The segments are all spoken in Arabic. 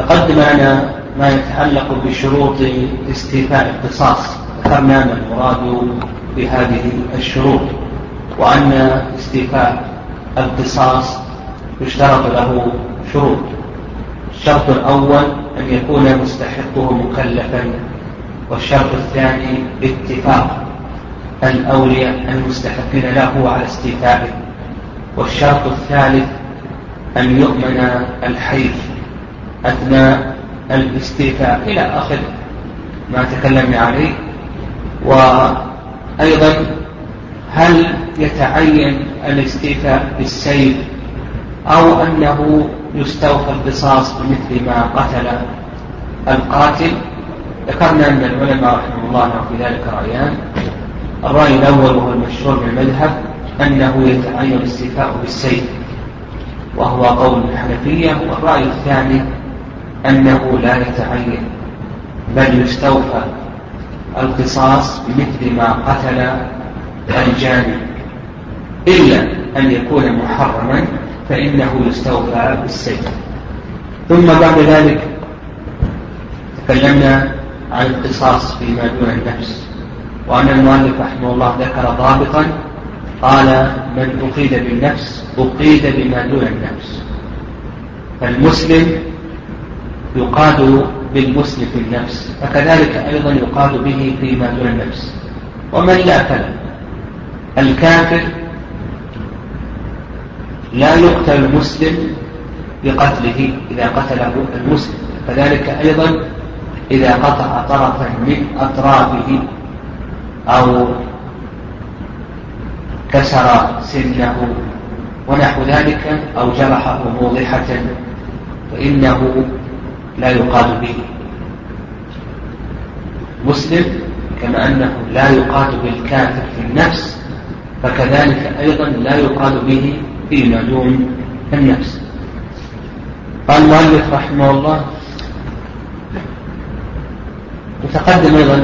تقدم لنا ما يتعلق بشروط استيفاء القصاص ذكرنا ما المراد بهذه الشروط وأن استيفاء القصاص يشترط له شروط. الشرط الأول أن يكون مستحقه مكلفا والشرط الثاني اتفاق الأولياء المستحقين له على استيفائه والشرط الثالث أن يؤمن الحيث أثناء الاستيفاء إلى آخر ما تكلمنا عليه. وأيضا هل يتعين الاستيفاء بالسيف أو أنه يستوفى القصاص بمثل ما قتل القاتل؟ ذكرنا أن العلماء رحمه الله في ذلك رأيان. الرأي الأول وهو المشهور من المذهب أنه يتعين الاستيفاء بالسيف وهو قول الحنفية. والرأي الثاني أنه لا يتعين بل يستوفى. القصاص بمثل ما قتل الجاني إلا أن يكون محرما فإنه يستوفى بالسيف ثم بعد ذلك تكلمنا عن القصاص فيما دون النفس. وأن المؤلف رحمه الله ذكر ضابطا قال من أقيد بالنفس أقيد بما دون النفس. فالمسلم يقاد بالمسلم في النفس فكذلك أيضا يقاد به فيما دون النفس. ومن لا فلا؟ الكافر لا يقتل المسلم بقتله إذا قتله المسلم. كذلك أيضا إذا قطع طرفا من أطرافه أو كسر سنه ونحو ذلك أو جرحه موضحة فإنه لا يقاد به. مسلم كما أنه لا يقاد بالكافر في النفس فكذلك أيضا لا يقاد به فيما دون النفس. قال المؤلف رحمه الله يتقدم أيضا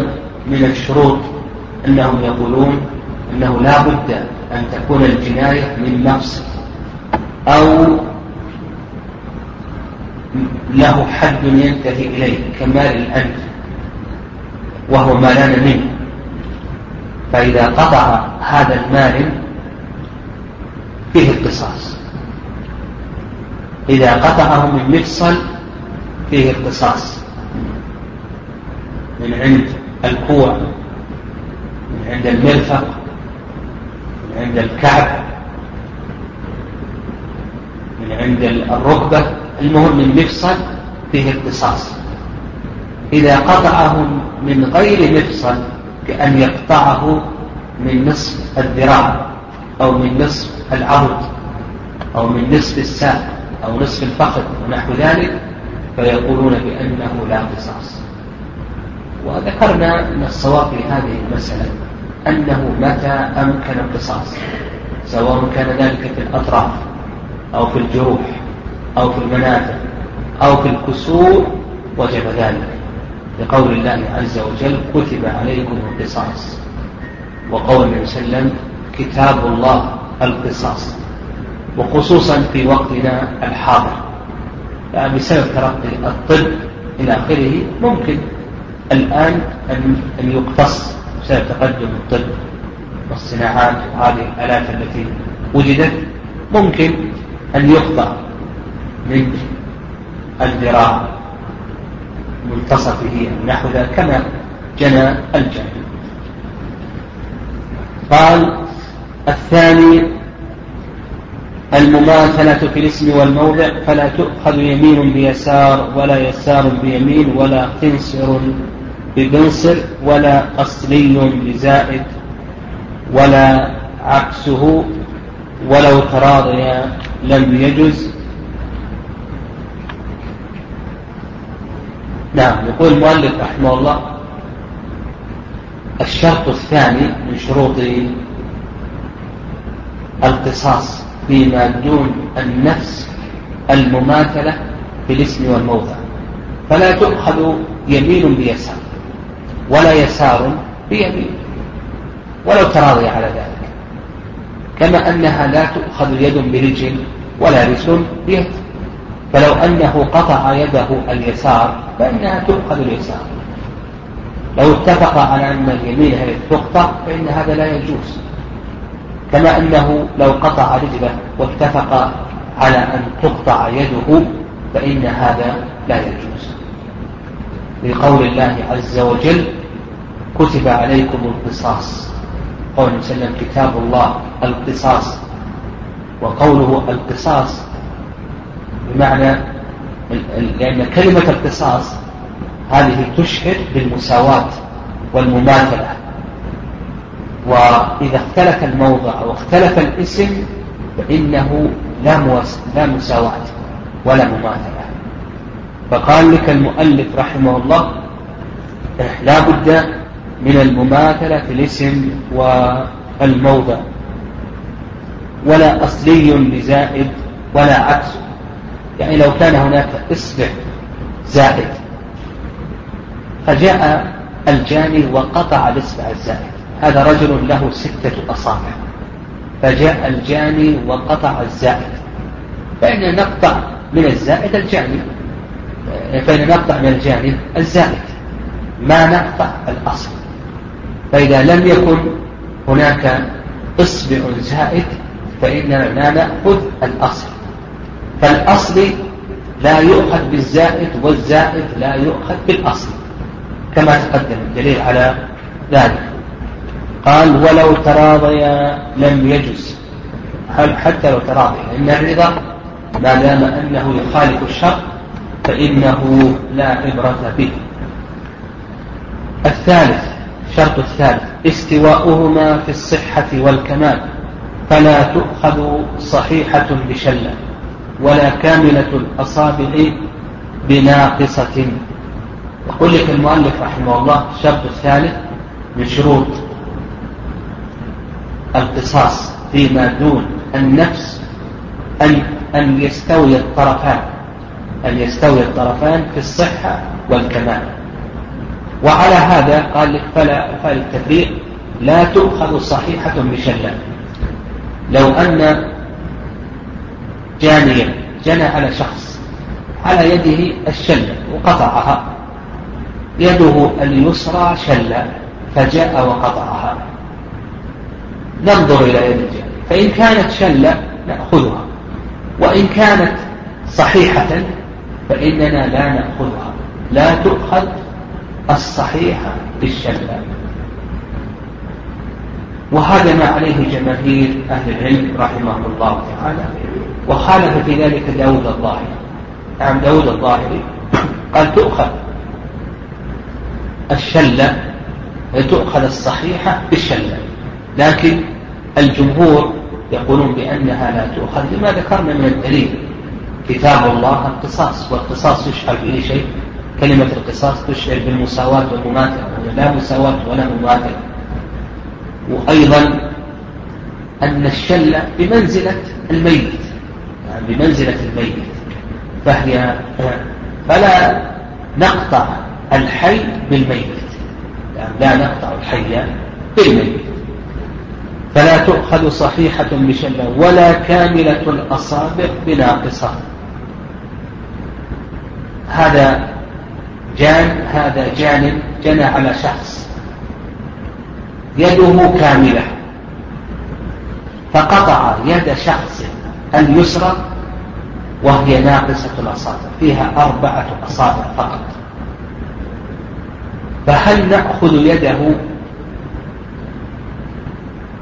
من الشروط أنهم يقولون أنه لا بد أن تكون الجناية من نفس أو له حد ينتهي إليه كمال الأنف وهو مالان منه. فإذا قطع هذا المال فيه القصاص. إذا قطعه من مفصل فيه القصاص. من عند الكوع من عند المرفق من عند الكعب من عند الركبة. المهم من مفصل فيه القصاص إذا قطعه من غير مفصل كأن يقطعه من نصف الذراع أو من نصف العرض أو من نصف الساق أو نصف الفخذ ونحو ذلك فيقولون بأنه لا قصاص وذكرنا أن الصواب في هذه المسألة أنه متى أمكن القصاص سواء كان ذلك في الأطراف أو في الجروح. أو في المنافع أو في الكسور وجب ذلك. لقول الله عز وجل كتب عليكم القصاص. وقول النبي صلى الله عليه وسلم كتاب الله القصاص. وخصوصا في وقتنا الحاضر. يعني بسبب ترقي الطب إلى آخره ممكن الآن أن يقتص بسبب تقدم الطب والصناعات وهذه الآلات التي وجدت. ممكن أن يقطع من الذراع منتصفه أو نحو ذلك كما جنى الجاهل. قال الثاني المماثلة في الاسم والموضع فلا تؤخذ يمين بيسار ولا يسار بيمين ولا قنصر ببنصر ولا أصلي بزائد ولا عكسه ولو تراضيا لم يجز. نعم يقول المؤلف رحمه الله الشرط الثاني من شروط القصاص فيما دون النفس المماثلة في الاسم والموضع. فلا تؤخذ يمين بيسار ولا يسار بيمين ولو تراضي على ذلك كما أنها لا تؤخذ يد برجل ولا رجل بيد. فلو أنه قطع يده اليسار فإنها تؤخذ اليسار. لو اتفق على أن اليمين هي تقطع فإن هذا لا يجوز. كما أنه لو قطع رجله واتفق على أن تقطع يده فإن هذا لا يجوز. لقول الله عز وجل كتب عليكم القصاص قول وسلم كتاب الله القصاص وقوله القصاص بمعنى لأن كلمة القصاص هذه تشهر بالمساواة والمماثلة. وإذا اختلف الموضع أو اختلف الاسم فإنه لا, لا مساواة ولا مماثلة. فقال لك المؤلف رحمه الله لا بد من المماثلة في الاسم والموضع. ولا أصلي لزائد ولا عكسه يعني لو كان هناك إصبع زائد فجاء الجاني وقطع الإصبع الزائد. هذا رجل له ستة أصابع. فجاء الجاني وقطع الزائد. فإن نقطع من الزائد الجاني فإن نقطع من الجاني الزائد. ما نقطع؟ الأصل. فإذا لم يكن هناك إصبع زائد فإننا نأخذ الأصل. فالأصل لا يؤخذ بالزائد والزائد لا يؤخذ بالأصل كما تقدم الدليل على ذلك. قال ولو تراضيا لم يجز. حتى لو تراضيا إن الرضا ما دام أنه يخالف الشر فإنه لا عبرة به. الثالث الشرط الثالث استواؤهما في الصحة والكمال فلا تؤخذ صحيحة بشلة. ولا كاملة الأصابع بناقصة. يقول لك المؤلف رحمه الله الشرط الثالث من شروط القصاص فيما دون النفس أن أن يستوي الطرفان أن يستوي الطرفان في الصحة والكمال. وعلى هذا قال لك فلا فالتفريق لا تؤخذ صحيحة بشلة. لو أن جانيا جنى على شخص على يده الشلة وقطعها. يده اليسرى شلة فجاء وقطعها. ننظر إلى يد الجاني فإن كانت شلة نأخذها وإن كانت صحيحة فإننا لا نأخذها. لا تؤخذ الصحيحة بالشلة. وهذا ما عليه جماهير أهل العلم رحمهم الله تعالى. وخالف في ذلك داود الظاهري. نعم داود الظاهري. قال تؤخذ الشلة تؤخذ الصحيحة بالشلة. لكن الجمهور يقولون بأنها لا تؤخذ لما ذكرنا من الدليل كتاب الله القصاص. والقصاص يشعر به شيء. كلمة القصاص تشعر بالمساواة والمماثلة لا مساواة ولا مماثلة وأيضا أن الشلة بمنزلة الميت يعني بمنزلة الميت فهي فلا نقطع الحي بالميت. يعني لا نقطع الحي بالميت. فلا تؤخذ صحيحة بشلة ولا كاملة الأصابع بناقصة هذا جان هذا جان جنى على شخص. يده كاملة. فقطع يد شخص اليسرى وهي ناقصة الأصابع فيها أربعة أصابع فقط. فهل نأخذ يده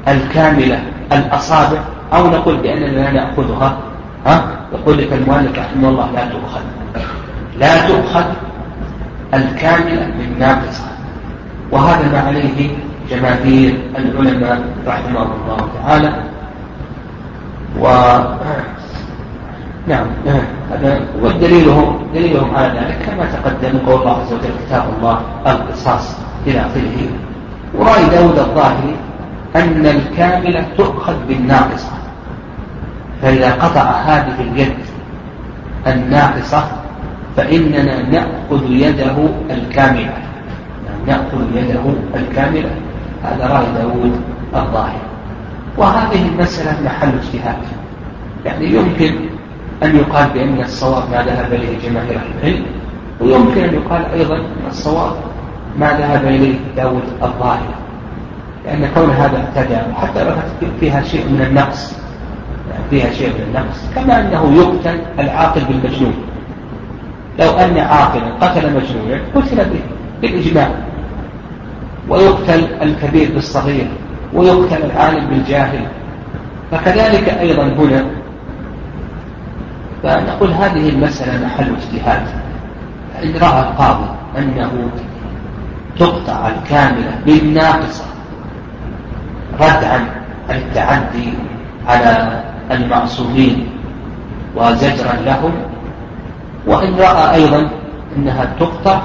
الكاملة الأصابع أو نقول بأننا لا نأخذها؟ ها؟ يقول لك المؤلف رحمه الله لا تؤخذ. لا تؤخذ الكاملة من ناقصة وهذا ما عليه جماهير العلماء رحمهم الله تعالى. و نعم هذا ودليلهم دليلهم على ذلك كما تقدم قول الله عز وجل كتاب الله القصاص إلى آخره. ورأي داود الظاهري أن الكاملة تؤخذ بالناقصة. فإذا قطع هذه اليد الناقصة فإننا نأخذ يده الكاملة. يعني نأخذ يده الكاملة. هذا رأي داود الظاهر. وهذه المسألة محل اجتهاد. يعني يمكن أن يقال بأن الصواب ما ذهب إليه جماهير العلم ويمكن أن يقال أيضا أن الصواب ما ذهب إليه داود الظاهر. لأن كون هذا اعتدى حتى لو فيها شيء من النقص فيها شيء من النقص كما أنه يقتل العاقل بالمجنون. لو أن عاقلا قتل مجنونا قتل به بالإجماع. ويقتل الكبير بالصغير ويقتل العالم بالجاهل. فكذلك أيضا هنا فنقول هذه المسألة محل اجتهاد. إن رأى القاضي أنه تقطع الكاملة بالناقصة ردعا التعدي على المعصومين وزجرا لهم. وإن رأى أيضا أنها تقطع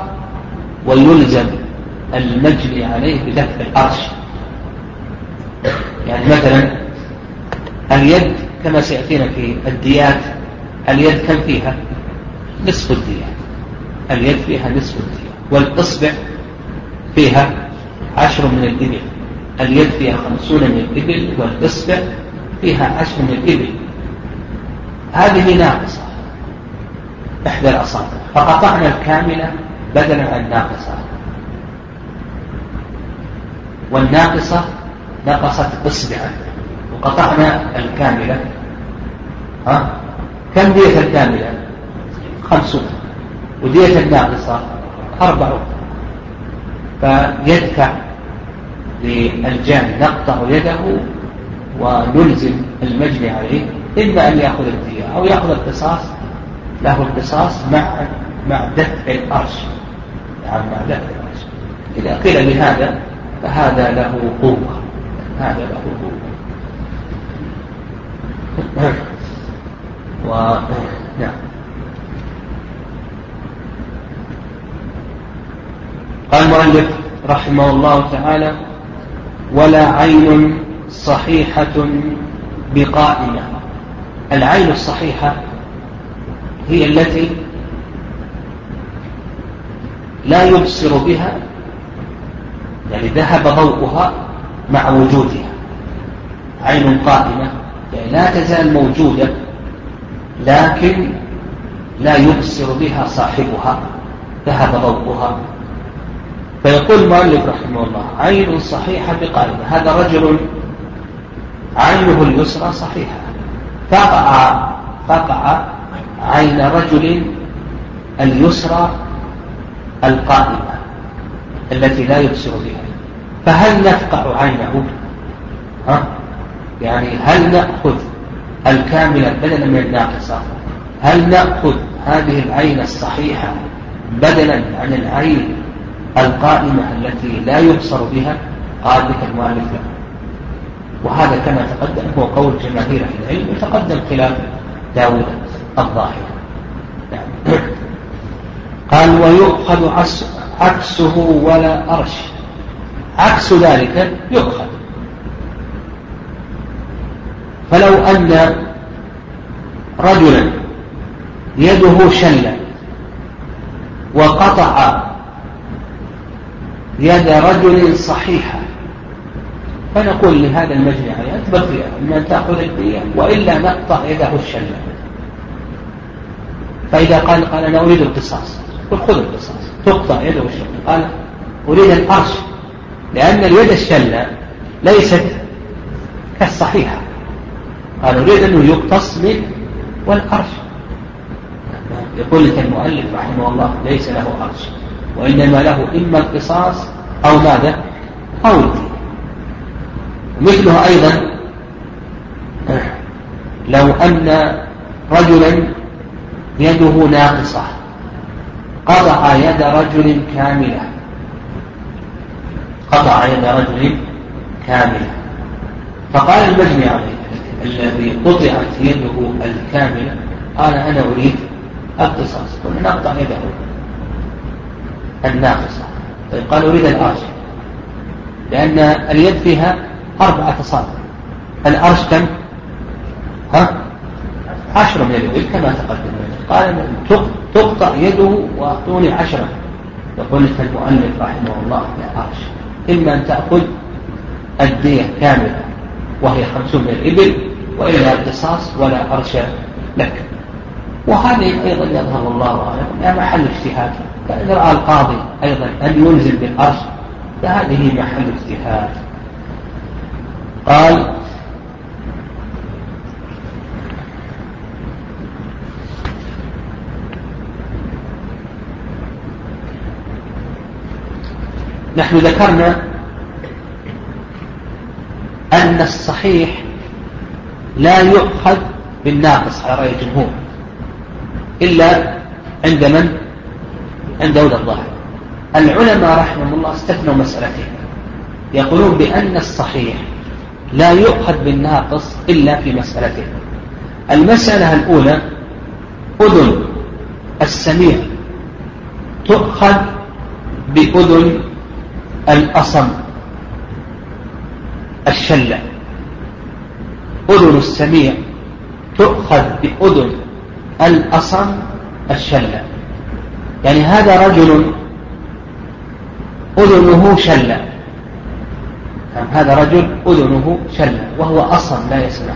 ويلزم المجري عليه بدفع الأرش يعني مثلا اليد كما سيأتينا في الديات اليد كم فيها؟ نصف الديات. اليد فيها نصف الديات. والإصبع فيها عشر من الإبل. اليد فيها خمسون من الإبل والإصبع فيها عشر من الإبل. هذه ناقصة. إحدى الأصابع. فقطعنا الكاملة بدلا عن الناقصة والناقصة نقصت إصبعا وقطعنا الكاملة. ها؟ كم دية الكاملة؟ خمسون. ودية الناقصة أربعون. فيدفع للجاني نقطع يده ونلزم المجني عليه إما أن يأخذ الدية. أو يأخذ القصاص له القصاص مع مع دفع الأرش. يعني مع دفع الأرش. إذا قيل بهذا فهذا له قوة. هذا له قوة. و نعم. قال المؤلف رحمه الله تعالى ولا عين صحيحة بقائمة. العين الصحيحة هي التي لا يبصر بها يعني ذهب ضوءها مع وجودها. عين قائمة. يعني لا تزال موجودة لكن لا يبصر بها صاحبها. ذهب ضوءها فيقول المؤلف رحمه الله عين صحيحة بقائمة. هذا رجل عينه اليسرى صحيحة. فقع فقع عين رجل اليسرى القائمة. التي لا يبصر بها. فهل نفقع عينه؟ ها؟ يعني هل نأخذ الكاملة بدلا من الناقصة هل نأخذ هذه العين الصحيحة بدلا عن العين القائمة التي لا يبصر بها؟ قال بك المؤلف له. وهذا كما تقدم هو قول جماهير العلم وتقدم خلاف داود الظاهر. يعني قال ويؤخذ عكسه ولا أرش. عكس ذلك يؤخذ. فلو أن رجلا يده شلة وقطع يد رجل صحيحة فنقول لهذا المجني عليه بقي إما أن تأخذ الدية وإلا نقطع يده الشلة. فإذا قال قال أنا أريد القصاص. قل خذ القصاص تقطع يده الشلة قال أريد الأرش لأن اليد الشلة ليست كالصحيحة. قال أريد أنه يقتص منه والأرش. يقول لك المؤلف رحمه الله ليس له أرش وإنما له إما القصاص أو ماذا؟ أو الدين مثله أيضا لو أن رجلا يده ناقصة قطع يد رجل كاملة. قطع يد رجل كاملة. فقال المجني الذي قطعت يده الكاملة قال أنا أريد القصاص. قلنا نقطع يده الناقصة. طيب قال أريد الأرش. لأن اليد فيها أربعة أصابع. الأرش كم؟ ها؟ عشرة من اليد كما تقدم. قال تقطع يده وأعطوني عشرة. لك المؤلف رحمه الله لا أرش إما أن تأخذ الدية كاملة وهي خمسون من الإبل وإلا القصاص ولا أرش لك. وهذه أيضا يظهر الله أعلم محل اجتهاد. فإذا رأى القاضي أيضا أن ينزل بالأرش فهذه محل اجتهاد. قال نحن ذكرنا أن الصحيح لا يؤخذ بالناقص على رأي الجمهور. إلا عند من؟ عند أولى الظاهر. العلماء رحمهم الله استثنوا مسألتين. يقولون بأن الصحيح لا يؤخذ بالناقص إلا في مسألتين. المسألة الأولى أذن السميع تؤخذ بأذن الأصم الشلة. أذن السميع تؤخذ بأذن الأصم الشلة. يعني هذا رجل أذنه شلة. نعم هذا رجل أذنه شلة وهو أصم لا يسمع.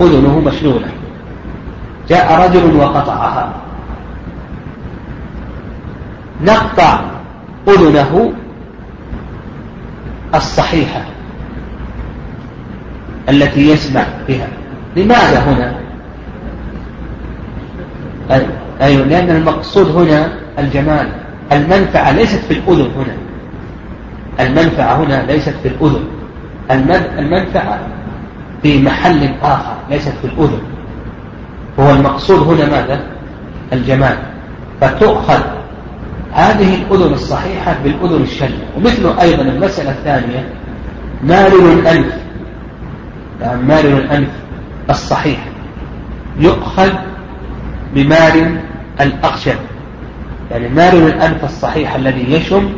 أذنه مشلولة. جاء رجل وقطعها. نقطع أذنه الصحيحة التي يسمع بها. لماذا هنا؟ أيوة لأن المقصود هنا الجمال. المنفعة ليست في الأذن هنا. المنفعة هنا ليست في الأذن. المنفعة في محل آخر ليست في الأذن. هو المقصود هنا ماذا؟ الجمال. فتؤخذ هذه الأذن الصحيحة بالأذن الشلة ومثل أيضا المسألة الثانية مارل الأنف. يعني مارل الأنف الصحيح. يؤخذ بمارل الأخشب. يعني مارل الأنف الصحيح الذي يشم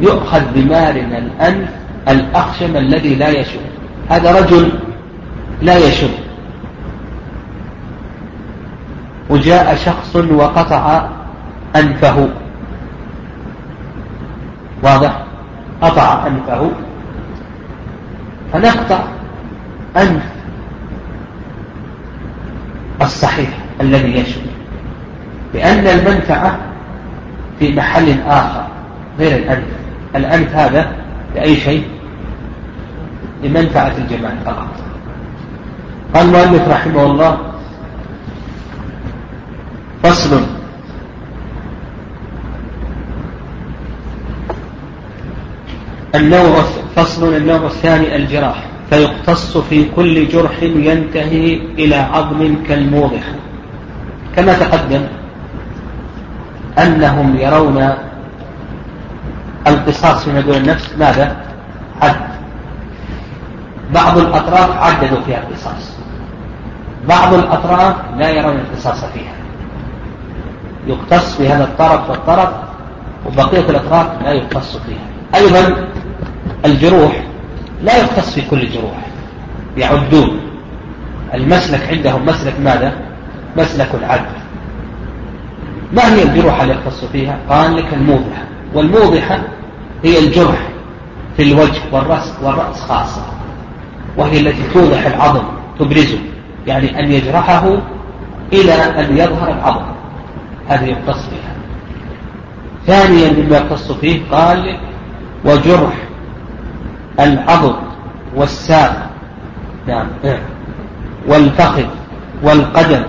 يؤخذ بمارل الأنف الأخشم الذي لا يشم. هذا رجل لا يشم. وجاء شخص وقطع أنفه. واضح؟ قطع أنفه. فنقطع أنف الصحيح الذي يشفي لأن المنفعة في محل آخر غير الأنف. الأنف هذا لأي شيء؟ لمنفعة الجمال فقط. قال المؤلف رحمه الله فصل النوع فصل النوع الثاني الجراح فيقتص في كل جرح ينتهي إلى عظم كالموضح. كما تقدم أنهم يرون القصاص في دون النفس ماذا؟ حد بعض الأطراف عددوا فيها القصاص. بعض الأطراف لا يرون القصاص فيها. يقتص في هذا الطرف والطرف وبقية الأطراف لا يقتص فيها. أيضا الجروح لا يختص في كل جروح يعدون. المسلك عندهم مسلك ماذا؟ مسلك العد ما هي الجروح اللي يختص فيها؟ قال لك الموضحة. والموضحة هي الجرح في الوجه والرأس والرأس خاصة. وهي التي توضح العظم تبرزه. يعني أن يجرحه إلى أن يظهر العظم. هذه يختص فيها. ثانيا مما يختص فيه قال وجرح. العضد والساق نعم. والفخذ والقدم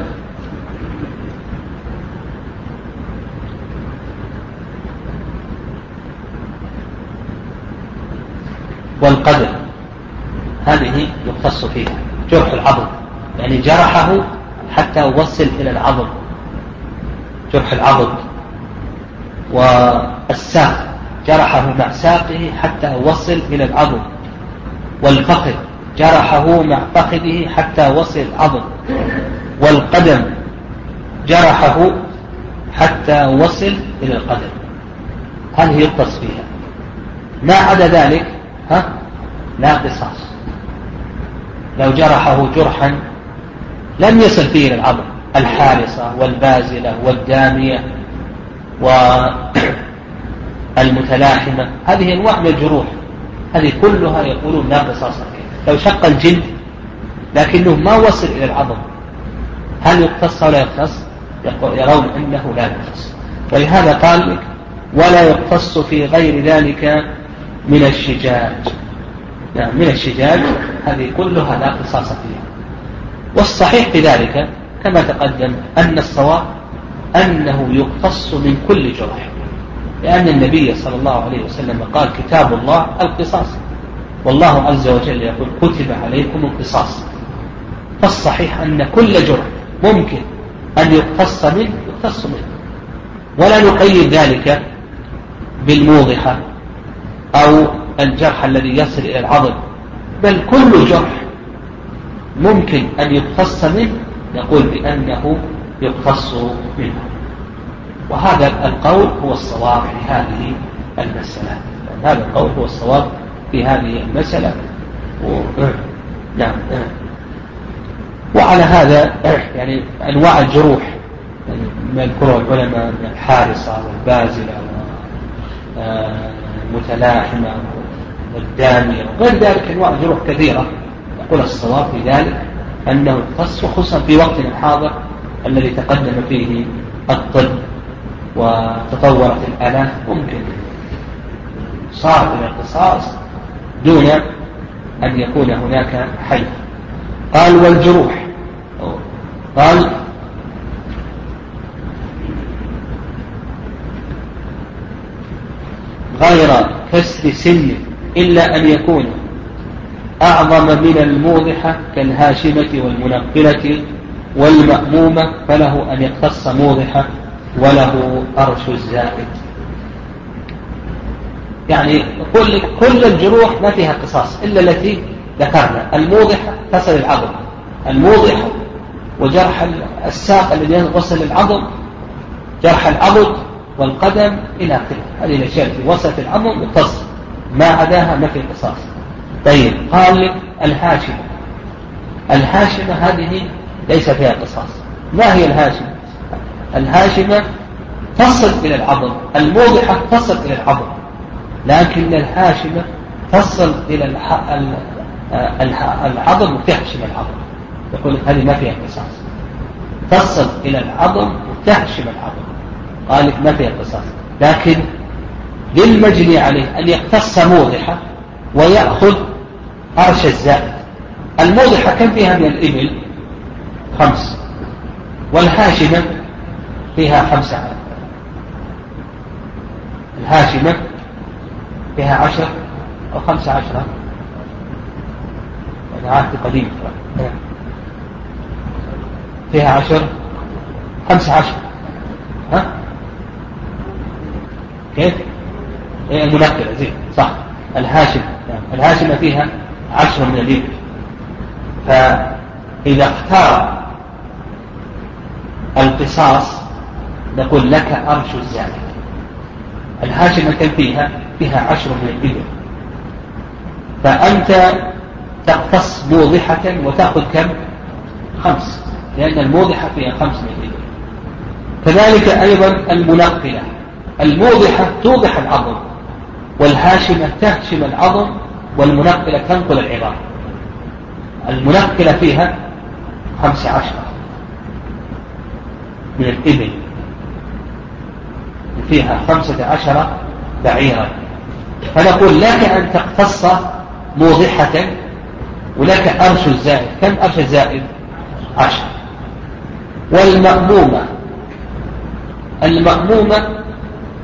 والقدم هذه يختص فيها. جرح العضد يعني جرحه حتى وصل إلى العضد جرح العضد والساق جرحه مع ساقه حتى وصل إلى العظم. والفخذ جرحه مع فخذه حتى وصل العظم. والقدم جرحه حتى وصل إلى القدم. هذه يقتص فيها ما عدا ذلك ها؟ لا قصاص. لو جرحه جرحا لم يصل فيه إلى العظم. الحارصة والبازلة والدامية و المتلاحمة. هذه أنواع من الجروح. هذه كلها يقولون لا قصاص لو شق الجلد لكنه ما وصل إلى العظم. هل يقتص ولا يقتص؟ يرون أنه لا يقتص. ولهذا قال لك ولا يقتص في غير ذلك من الشجاج. نعم من الشجاج هذه كلها لا قصاص فيها. والصحيح في ذلك كما تقدم أن الصواب أنه يقتص من كل جرح. لأن النبي صلى الله عليه وسلم قال كتاب الله القصاص. والله عز وجل يقول كتب عليكم القصاص. فالصحيح أن كل جرح ممكن أن يقتص منه يقتص منه. ولا نقيد ذلك بالموضحة أو الجرح الذي يصل إلى العظم. بل كل جرح ممكن أن يقتص منه نقول بأنه يقتص منه. وهذا القول هو الصواب في هذه المسألة. هذا القول هو الصواب في هذه المسألة. و... نعم. وعلى هذا يعني أنواع الجروح يعني ما يذكره العلماء من الحارصة والبازلة والمتلاحمة والدامية وغير ذلك أنواع جروح كثيرة. يقول الصواب في ذلك أنه يختص خصوصا في وقتنا الحاضر الذي تقدم فيه الطب. وتطورت الآلات ممكن. صار من القصاص دون أن يكون هناك حي قال والجروح. قال غير كسر سن إلا أن يكون أعظم من الموضحة كالهاشمة والمنقلة والمأمومة فله أن يقتص موضحة وله أرش الزائد. يعني كل كل الجروح ما فيها قصاص إلا التي ذكرنا. الموضحة تصل العظم. الموضحة وجرح الساق الذي يغسل العظم جرح العضد والقدم إلى آخره. هذه الأشياء في وسط العظم مقتص ما عداها ما في قصاص. طيب قال لك الهاشمة. الهاشمة هذه ليس فيها قصاص. ما هي الهاشمة؟ الهاشمة تصل إلى العظم الموضحة تصل إلى العظم لكن الهاشمة تصل إلى العظم وتهشم العظم. يقول هذه ما فيها قصاص. تصل إلى العظم وتهشم العظم. قال لك ما فيها قصاص. لكن للمجني عليه أن يقتص موضحة ويأخذ أرش الزائد. الموضحة كم فيها من الإبل؟ خمس. والهاشمة فيها خمسة. الهاشمة فيها عشر أو خمسة عشرة. هذا عهد قديم. فيها عشر خمسة عشر. ها؟ كيف؟ هي المنكرة زين صح. الهاشم الهاشمة فيها عشر من الإبل فإذا اختار القصاص نقول لك أرش الزائد الهاشمة كم فيها؟ فيها عشر من الإبل. فأنت تقتص موضحة وتأخذ كم؟ خمس. لأن الموضحة فيها خمس من الإبل. كذلك أيضا المنقلة. الموضحة توضح العظم والهاشمة تهشم العظم والمنقلة تنقل العظام. المنقلة فيها خمس عشرة من الإبل. فيها خمسة عشر بعيرا. فنقول لك أن تقتص موضحة ولك أرش الزائد. كم أرش الزائد؟ عشر. والمأمومة المأمومة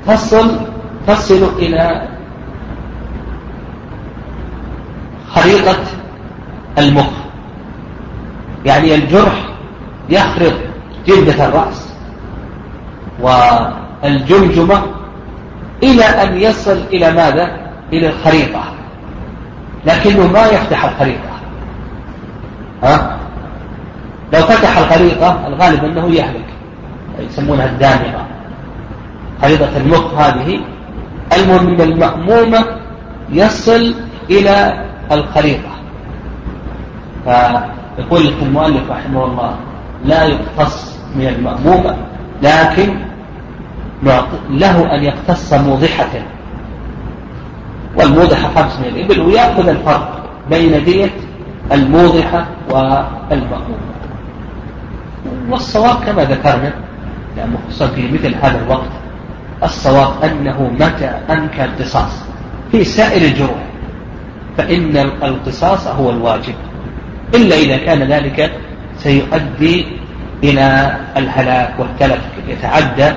تصل تصل إلى خريطة المخ. يعني الجرح يخرط جلدة الرأس والجمجمة إلى أن يصل إلى ماذا؟ إلى الخريطة. لكنه ما يفتح الخريطة. ها؟ لو فتح الخريطة الغالب أنه يهلك. يسمونها الدامغة. خريطة المخ هذه. المهم أن المأمومة يصل إلى الخريطة. فيقول لك المؤلف رحمه الله لا يقتص من المأمومة لكن له أن يقتص موضحة. والموضحة خمس من الإبل ويأخذ الفرق بين دية الموضحة والمأمومة والصواب كما ذكرنا يعني خصوصا في مثل هذا الوقت الصواب أنه متى أمكن القصاص. في سائر الجروح. فإن القصاص هو الواجب. إلا إذا كان ذلك سيؤدي إلى الهلاك والتلف يتعدى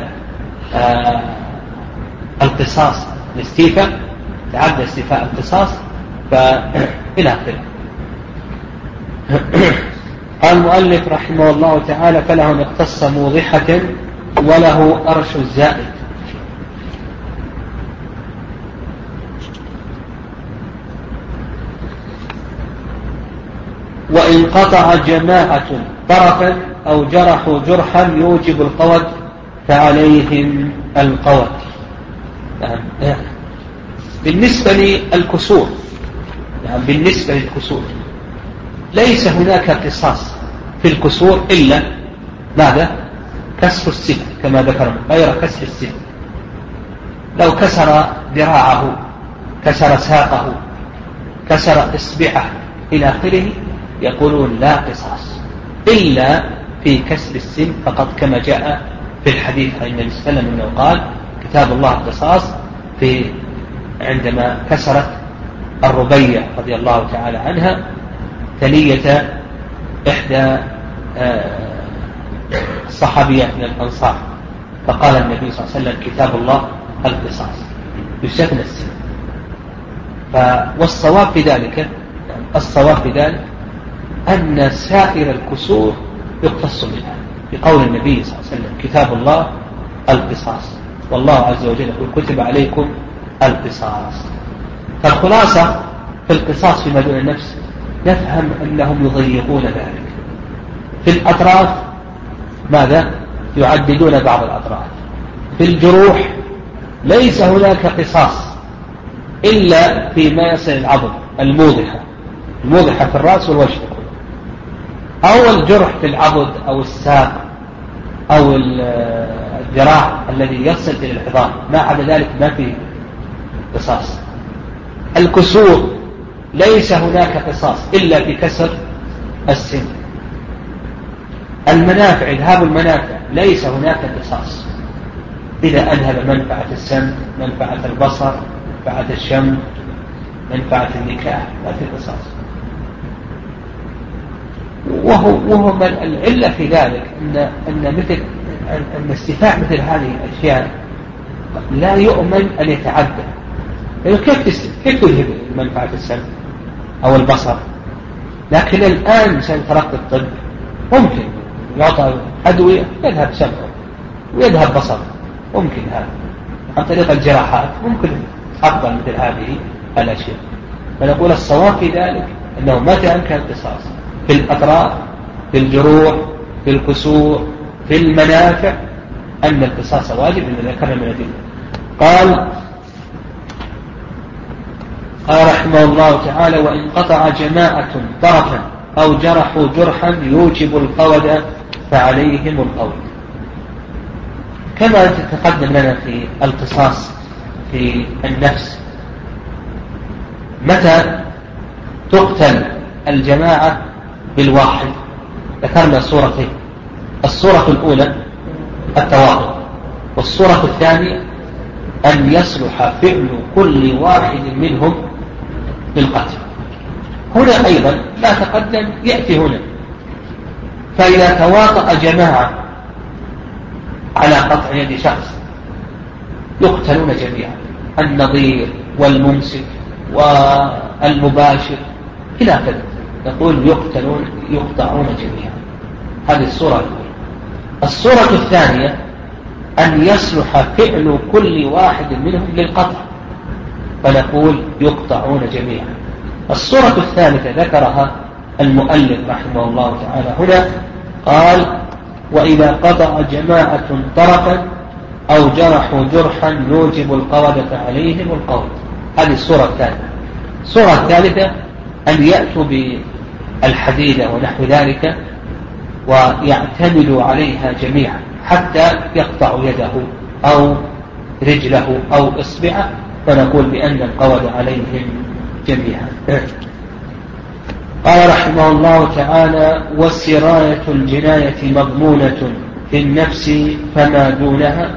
آه القصاص الاستيفاء تعدى استيفاء القصاص فإلى آخره. قال المؤلف رحمه الله تعالى فله أن اقتص موضحة وله أرش الزائد. وإن قطع جماعة طرفا أو جرحوا جرحا يوجب القود فعليهم القود نعم بالنسبة للكسور نعم بالنسبة للكسور. ليس هناك قصاص في الكسور إلا ماذا؟ كسر السن كما ذكرنا غير كسر السن. لو كسر ذراعه كسر ساقه كسر إصبعه إلى آخره يقولون لا قصاص. إلا في كسر السن فقط كما جاء في الحديث عن النبي صلى الله عليه وسلم أنه قال كتاب الله القصاص في عندما كسرت الربيع رضي الله تعالى عنها ثنية إحدى آه، الصحابيات من الأنصار. فقال النبي صلى الله عليه وسلم كتاب الله القصاص. يستثنى السن والصواب في ذلك الصواب في ذلك أن سائر الكسور يقتص منها بقول النبي صلى الله عليه وسلم كتاب الله القصاص. والله عز وجل يقول كتب عليكم القصاص. فالخلاصة في القصاص فيما دون النفس نفهم أنهم يضيقون ذلك. في الأطراف ماذا؟ يعددون بعض الأطراف. في الجروح ليس هناك قصاص إلا فيما يصل العظم الموضحة. الموضحة في الرأس والوجه. أو الجرح في العضد أو الساق أو الذراع الذي يصل إلى العظام. ما عدا ذلك ما فيه قصاص. الكسور ليس هناك قصاص إلا في كسر السن. المنافع إذهاب المنافع ليس هناك قصاص. إذا أذهب منفعة السمع منفعة البصر منفعة الشم منفعة النكاح ما في قصاص. وهو, وهو العلة في ذلك أن, أن مثل أن استيفاء مثل هذه الأشياء لا يؤمن أن يتعدى. يعني كيف كيف تذهب منفعة السمع أو البصر؟ لكن الآن عشان ترقى الطب ممكن يعطى أدوية يذهب سمعه ويذهب بصره ممكن هذا. عن طريق الجراحات ممكن أفضل مثل هذه الأشياء. فنقول الصواب في ذلك أنه متى أمكن القصاص؟ في الأطراف في الجروح في الكسور في المنافع أن القصاص واجب من ذكرنا من الأدلة قال قال رحمه الله تعالى وإن قطع جماعة طرفا أو جرحوا جرحا يوجب القود فعليهم القود. كما تتقدم لنا في القصاص في النفس متى تقتل الجماعة بالواحد. ذكرنا صورتين الصورة الأولى التواطؤ والصورة الثانية أن يصلح فعل كل واحد منهم للقتل هنا أيضا ما تقدم يأتي هنا. فإذا تواطأ جماعة على قطع يد شخص يقتلون جميعا النظير والممسك والمباشر إلى آخره. يقول يقتلون يقطعون جميعا. هذه الصورة الأولى. الصورة الثانية أن يصلح فعل كل واحد منهم للقطع فنقول يقطعون جميعا. الصورة الثالثة ذكرها المؤلف رحمه الله تعالى هنا. قال وإذا قطع جماعة طرفا أو جرحوا جرحا يوجب القودة عليهم القود هذه الصورة الثالثة الصورة الثالثة أن يأتوا بالحديدة ونحو ذلك ويعتمدوا عليها جميعا حتى يقطع يده أو رجله أو إصبعه فنقول بأن القود عليهم جميعا. قال رحمه الله تعالى وسراية الجناية مضمونة في النفس فما دونها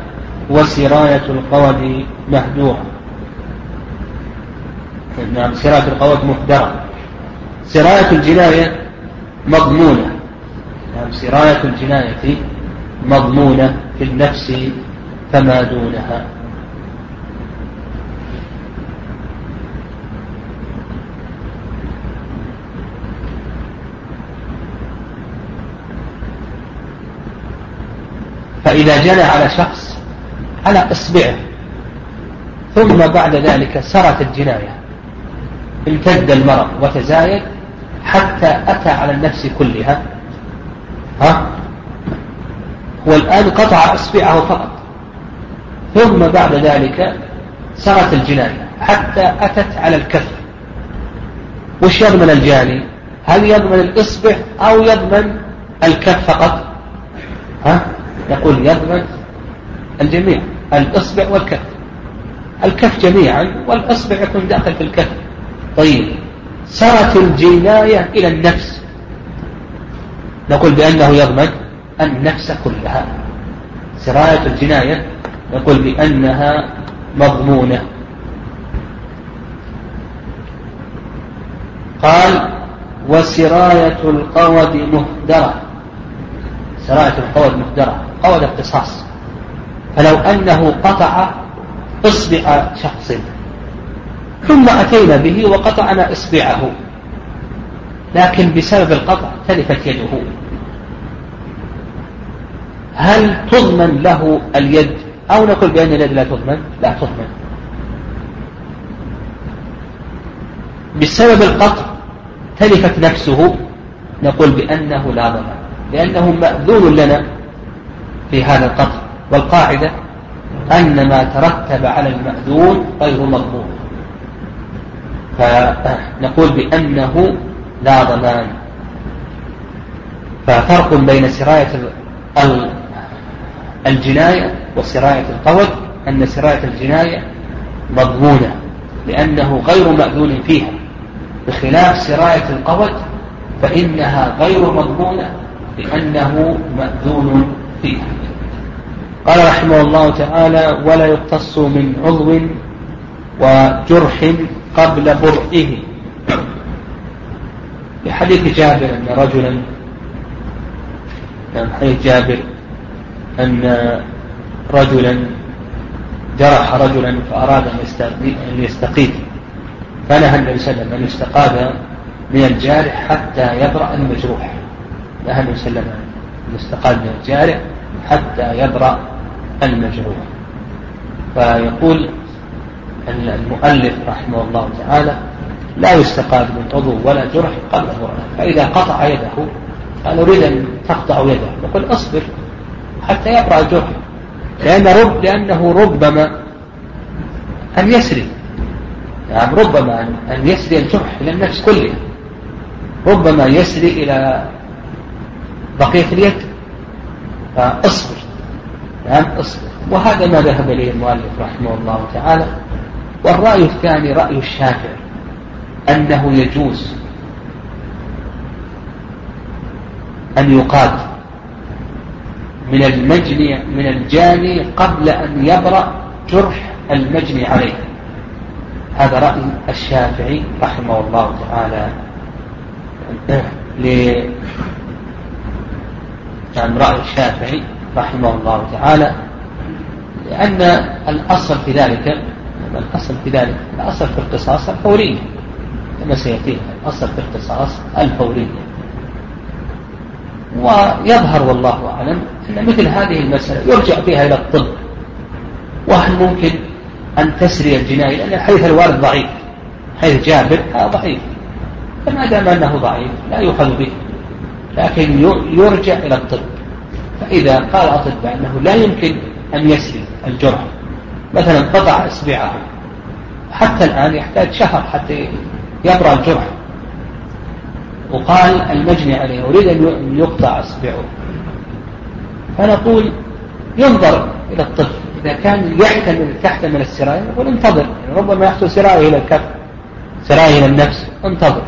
وسراية القود مهدورة. نعم سراية القود مهدرة. سراية الجناية مضمونة. نعم سراية الجناية مضمونة في النفس فما دونها. فإذا جنى على شخص على إصبعه ثم بعد ذلك سرت الجناية امتد المرض وتزايد حتى أتى على النفس كلها. ها؟ هو الآن قطع إصبعه فقط. ثم بعد ذلك سرت الجناية. حتى أتت على الكف. وش يضمن الجاني؟ هل يضمن الإصبع أو يضمن الكف فقط؟ ها؟ يقول يضمن الجميع الإصبع والكف. الكف جميعا والإصبع يكون داخل في الكف. طيب. سرت الجناية إلى النفس. نقول بأنه يضمن النفس كلها. سراية الجناية نقول بأنها مضمونة. قال وسراية القود مهدرة. سراية القود مهدرة. قود القصاص فلو أنه قطع إصبع شخص ثم أتينا به وقطعنا إصبعه. لكن بسبب القطع تلفت يده. هل تضمن له اليد؟ أو نقول بأن اليد لا تضمن؟ لا تضمن. بسبب القطع تلفت نفسه نقول بأنه لا ضمان لأنه مأذون لنا في هذا القطع. والقاعدة أن ما ترتب على المأذون غير مضمون. فنقول بأنه لا ضمان. ففرق بين سراية الجناية وسراية القول أن سراية الجناية مضمونة لأنه غير مأذون فيها. بخلاف سراية القول فإنها غير مضمونة لأنه مأذون فيها. قال رحمه الله تعالى ولا يقتص من عضو وجرح قبل برئه لحديث جابر أن رجلا كان حديث جابر أن رجلا جرح رجلا فأراد أن يستقيل. فنهى النبي صلى الله عليه وسلم أن يستقاد من الجارح حتى يبرأ المجروح. نهى النبي صلى الله عليه وسلم أن يستقاد من الجارح حتى يبرأ المجروح. فيقول المؤلف رحمه الله تعالى لا يستقاد من عضو ولا جرح قبل فإذا قطع يده قال أريد أن تقطع يده يقول أصبر حتى يبرأ الجرح لأن رب لأنه ربما أن يسري يعني ربما أن يسري الجرح إلى النفس كلها ربما يسري إلى بقية اليد فاصبر نعم اصبر. وهذا ما ذهب إليه المؤلف رحمه الله تعالى. والرأي الثاني رأي الشافعي أنه يجوز أن يقاد من المجني من الجاني قبل أن يبرأ جرح المجني عليه. هذا رأي الشافعي رحمه الله تعالى. ل يعني رأي الشافعي رحمه الله تعالى لأن الأصل في ذلك الأصل في ذلك. الأصل في القصاص الفورية كما سيأتي الأصل في القصاص الفورية ويظهر والله أعلم أن مثل هذه المسألة يرجع فيها إلى الطب. وهل ممكن أن تسري الجناية؟ لأن حيث الوالد ضعيف. حيث جابر هذا ضعيف. فما دام أنه ضعيف لا يؤخذ به. لكن يرجع إلى الطب. فإذا قال الأطباء أنه لا يمكن أن يسري الجرح مثلا قطع إصبعه حتى الآن يحتاج شهر حتى يبرأ الجرح وقال المجني عليه أريد أن يقطع إصبعه فنقول ينظر إلى الطفل إذا كان يحتمل تحتمل السراية نقول انتظر. يعني ربما يحصل سراية إلى الكف سراية إلى النفس انتظر.